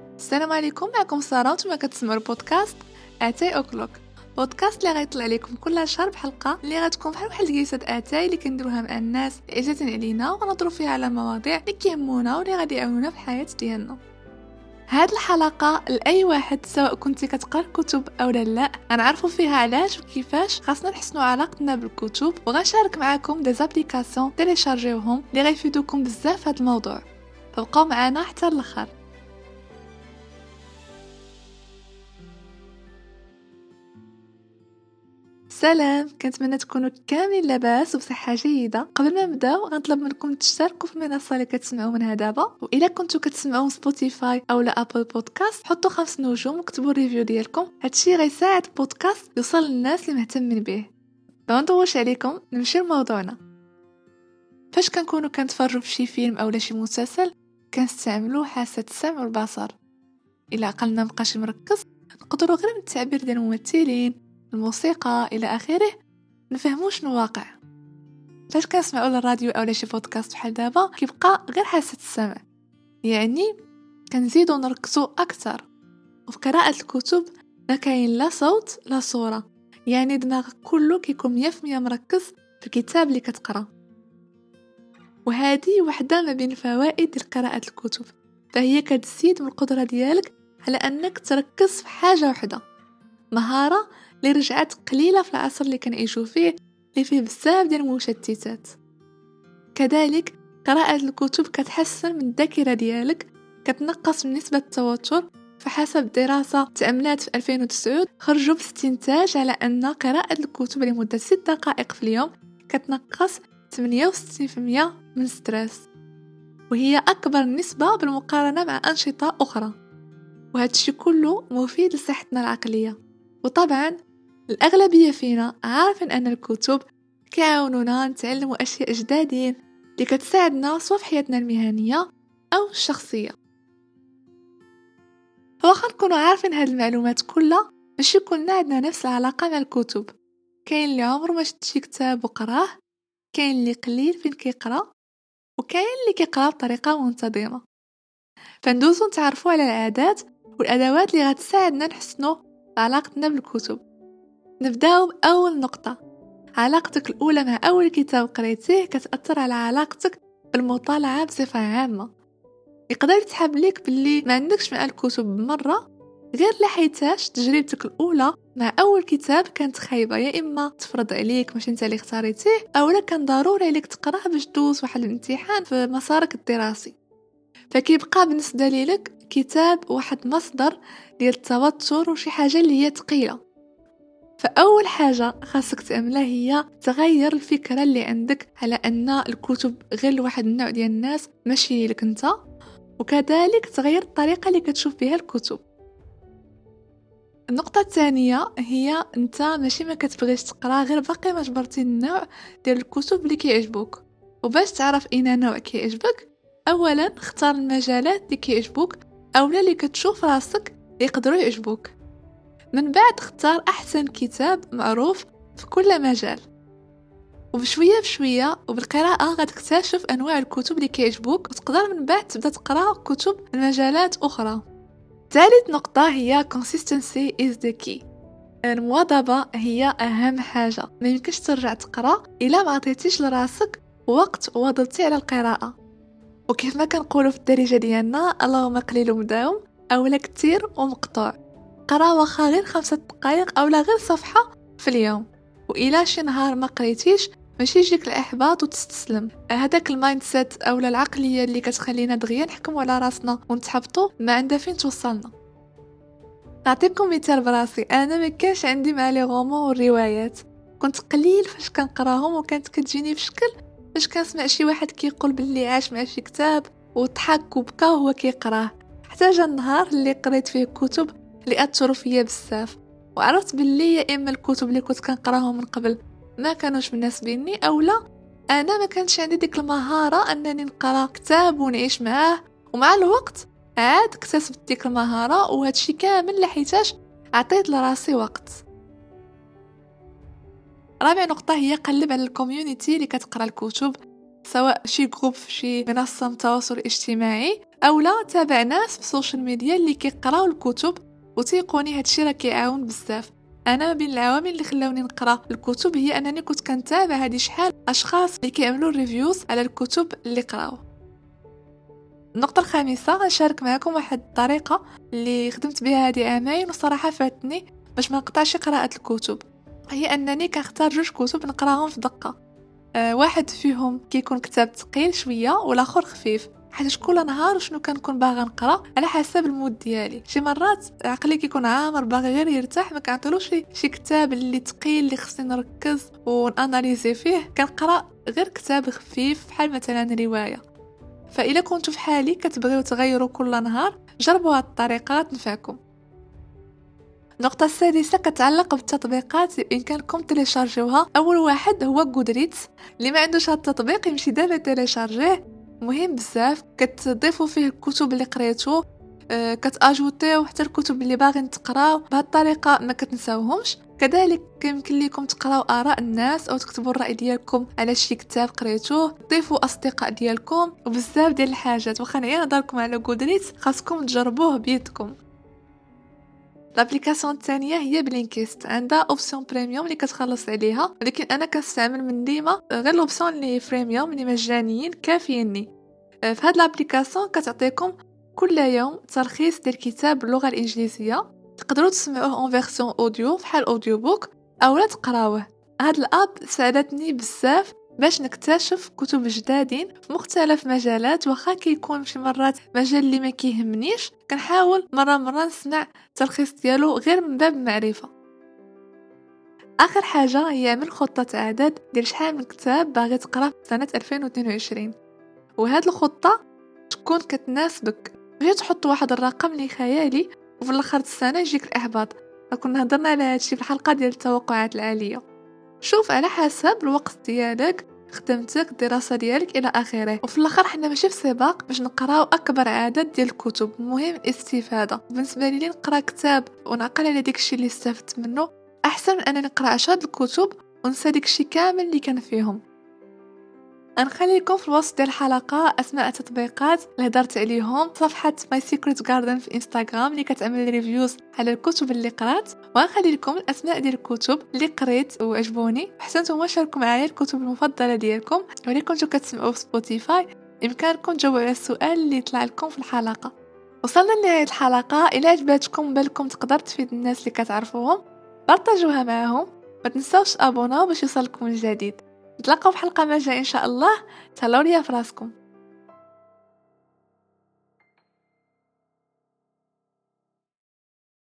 السلام عليكم معكم سارة وأنتم كتسمعوا البودكاست اتاي O'Clock. بودكاست اللي غيطلع لكم كل شهر بحلقة اللي غتكون بحال واحد الجلسه اتاي اللي كنديروها مع الناس اللي عزيزين علينا ونهضروا فيها على مواضيع اللي كيهمونا واللي غادي يعاونونا في الحياة ديالنا. هاد الحلقة لأي واحد سواء كنتي كتقرأ الكتب أو لا لا غنعرفوا فيها علاش وكيفاش خاصنا نحسنوا علاقتنا بالكتب وغنشارك معاكم des applications تيليشارجيوهم اللي غيفيدوكم بزاف هاد الموضوع. فبقاو معنا حتى الآخر سلام. كنتمنى تكونوا كاملين لاباس وبصحة جيدة. قبل ما نبداو غنطلب منكم تشتركوا في المنصة اللي كتسمعوا منها دابا. واذا كنتو كتسمعوا Spotify أو لا Apple Podcasts حطوا خمس نجوم وكتبوا review ديالكم. هادشي غيساعد البودكاست يوصل للناس اللي مهتمين به. ما نطولش عليكم نمشي لموضوعنا. فاش كنكونوا كنتفرجوا في شي فيلم أو شي مسلسل كنستعملوا حاسة السمع والبصر. إلا عقلنا مبقاش مركز نقدروا غير من التعبير ديال الممثلين الموسيقى إلى آخره. نفهمو شنو واقع. فاش كنسمعوا الراديو أو شي بودكاست بحال دابا كيبقى غير حاسة السمع. يعني كنزيدو نركزو أكثر. وفي قراءة الكتب ما كاين لا صوت لا صورة. يعني دماغك كله كيكون مية في مية مركز في الكتاب اللي كتقرأ. وهذه وحدة ما بين فوائد قراءه الكتب. فهي كتزيد من القدرة ديالك على أنك تركز في حاجة واحدة مهارة اللي رجعت قليلة في العصر اللي كنعيشو فيه اللي فيه بزاف ديال المشتتات. كذلك قراءة الكتب كتحسن من الذاكرة ديالك كتنقص من نسبة التوتر فحسب دراسة تأملات في 2009 خرجوا باستنتاج على أن قراءة الكتب لمدة 6 دقائق في اليوم كتنقص 68% من الستريس وهي أكبر نسبة بالمقارنة مع أنشطة أخرى. وهذا كله مفيد لصحتنا العقلية. وطبعا الأغلبية فينا عارفين أن الكتب كيعاونونا نتعلموا أشياء جدادين اللي كتساعدنا سواء في حياتنا المهنية أو الشخصية. واخا نكونوا عارفين هاد المعلومات كلها ماشي كلنا عندنا نفس العلاقة مع الكتب. كاين اللي عمره ما شد شي كتاب وقراه كاين اللي قليل فين كيقرا وكاين اللي كيقرا بطريقة منتظمة. فندوزو نتعرفوا على العادات والأدوات اللي غتساعدنا نحسنوا علاقتنا بالكتب. نبداو بأول نقطة. علاقتك الأولى مع أول كتاب قريتيه كتأثر على علاقتك بالمطالعة بصفة عامة. يقدر يتحب ليك باللي ما عندكش مع الكتب مرة. غير لحيتاش تجربتك الأولى مع أول كتاب كانت خايبة يا إما تفرض عليك ماشي أنت اللي اختاريتيه أو كان ضروري عليك تقراه باش دوز واحد الامتحان في مسارك الدراسي. فكيبقى بالنسبة لك كتاب واحد مصدر ديال التوتر وشي حاجة اللي هي ثقيله فأول حاجة خاصك تعملها هي تغير الفكرة اللي عندك على أن الكتب غير لواحد النوع ديال الناس ماشي لك أنت. وكذلك تغير الطريقة اللي كتشوف بها الكتب. النقطة الثانية هي أنت ماشي ما كتبغيش تقرأ غير باقي ما جبرتي النوع ديال الكتب اللي كيعجبوك. وباش تعرف أين نوع كيعجبك اولا اختار المجالات اللي كيعجبوك أولا اللي كتشوف راسك يقدروا يعجبوك. من بعد اختار أحسن كتاب معروف في كل مجال. وبشوية بشوية وبالقراءة غتكتشف أنواع الكتب اللي كيعجبوك وتقدر من بعد تبدأ تقرأ كتب من مجالات أخرى. ثالث نقطة هي consistency is the key. المواظبة هي أهم حاجة. ما يمكنش ترجع تقرأ إلا ما عطيتيش لراسك وقت وواظبتي على القراءة. وكيف ما كنقولوا في الدارجة ديالنا اللهم قليل مداوم أولا كتير ومقطوع. قرأ واخا غير خمسة دقائق أو لا غير صفحة في اليوم. وإلا شي نهار ما قريتيش ماشي يجيك الإحباط وتستسلم. هذاك ال mindset اولا العقلية اللي كتخلينا دغيا نحكموا على راسنا ونتحبطوا ما عندها فين توصلنا. نعطيكم مثال براسي. أنا ما كانش عندي مع les romans والروايات. كنت قليل فاش كنقراهم وكانت كتجيني في شكل فاش كنسمع شي واحد كيقول باللي عاش مع شي كتاب وضحك وبكى وهو كيقراه. حتى جا النهار اللي قريت فيه كتب اللي اثروا فيا بزاف. وعرفت باللي يا اما الكتب اللي كنت كنقراهم من قبل. ما كانوش مناسبيني اولا أنا ما كانش عندي ديك المهارة أنني نقرأ كتاب ونعيش معاه. ومع الوقت عاد اكتسبت ديك المهارة وهادشي كامل لحيتاش عطيت لراسي وقت. رابع نقطة هي قلب على الكوميونيتي اللي كتقرأ الكتب سواء شي group في شي منصة تواصل اجتماعي اولا تابع ناس في ال social media اللي كيقراو الكتب. وتيقوني هادشي راه كيعاون بزاف. أنا بين العوامل اللي خلاوني نقرأ الكتب هي أنني كنت كنتابع هذه شحال أشخاص اللي كيعملوا reviews على الكتب اللي قراو. النقطة الخامسة غنشارك معكم واحد الطريقة اللي خدمت بها هذه عامين وصراحة فاتني باش ما نقطعش قراءة الكتب. هي أنني كنختار جوج كتب نقراهم في دقة. أه واحد فيهم كيكون كتاب ثقيل شوية والآخر خفيف. حيت كل نهار شنو كنكون باغا نقرا على حسب المود ديالي. شي مرات عقلي كيكون عامر باغي غير يرتاح ما كنعطيلوش شي كتاب اللي ثقيل اللي خصني نركز ونأناليزي فيه. كنقرا غير كتاب خفيف بحال مثلا رواية. فإلا كنتو في حالي كتبغيو تغيروا كل نهار جربوا هاد الطريقة تنفعكم النقطة السادسة كتعلق بالتطبيقات بإمكانكم تليشارجوها. أول واحد هو Goodreads اللي ما عندوش هاد التطبيق يمشي دابا تيليشارجيه مهم بزاف كتضيفوا فيه الكتب اللي قريتو آه، كتأجوتيو حتى الكتب اللي باغيين تقراو بهذه الطريقة ما كتنساوهمش. كذلك يمكن لكم تقراو آراء الناس أو تكتبوا الرأي ديالكم على شي كتاب قريتوه. تضيفوا أصدقاء ديالكم وبزاف ديال الحاجات. واخا نعيا نهضركم على Goodreads خاصكم تجربوه بيدكم. l'application الثانية هي Blinkist عندها option premium اللي كتخلص عليها ولكن أنا كنستعمل من ديما غير ال option اللي freemium اللي مجانيين كافيني في هاد l'application كتعطيكم كل يوم تلخيص ديال كتاب باللغة الانجليزيه تقدروا تسمعوه en version audio فحال audiobook اولا تقراوه هاد ال app ساعدتني بزاف باش نكتشف كتب جدادين في مختلف مجالات واخا كيكون شي مرات مجال اللي ما كيهمنيش كنحاول مرة مرة نسمع التلخيص ديالو غير من باب المعرفة. آخر حاجة هي عمل خطة عدد ديال شحال من كتاب باغي تقرأ في سنة 2022 وهاد الخطة تكون كتناسبك. ماشي تحط واحد الرقم اللي خيالي وفي الآخر السنة يجيك الإحباط. كنا هضرنا على هادشي في الحلقة ديال التوقعات العالية. شوف على حسب الوقت ديالك خدمتك الدراسة ديالك إلى آخره. وفي الآخر حنا ماشي في سباق باش نقراو أكبر عدد ديال الكتب. المهم الاستفادة. بالنسبة لي نقرأ كتاب ونعقل على داكشي اللي استفدت منه أحسن من أنني نقرأ عشرة الكتب ونسى داكشي كامل اللي كان فيهم. غنخلي لكم في الوصف ديال الحلقة اسماء التطبيقات اللي هضرت عليهم صفحة My Secret Garden في انستغرام اللي كتعمل reviews على الكتب اللي قرات. وغنخلي لكم الاسماء ديال الكتب اللي قريت وعجبوني. حتى نتوما شاركوا معايا الكتب المفضلة ديالكم. واللي كنتو كتسمعوا في Spotify بإمكانكم تجاوبوا على السؤال اللي طلع لكم في الحلقة. وصلنا لنهاية الحلقة. إلى عجبتكم بالكم تقدر تفيد الناس اللي كتعرفوهم. بارطاجوها معاهم. ما تنساوش ابونا باش يوصلكم الجديد. نتلاقاو في حلقة ما جاي إن شاء الله. تهلاو ليا فراسكم.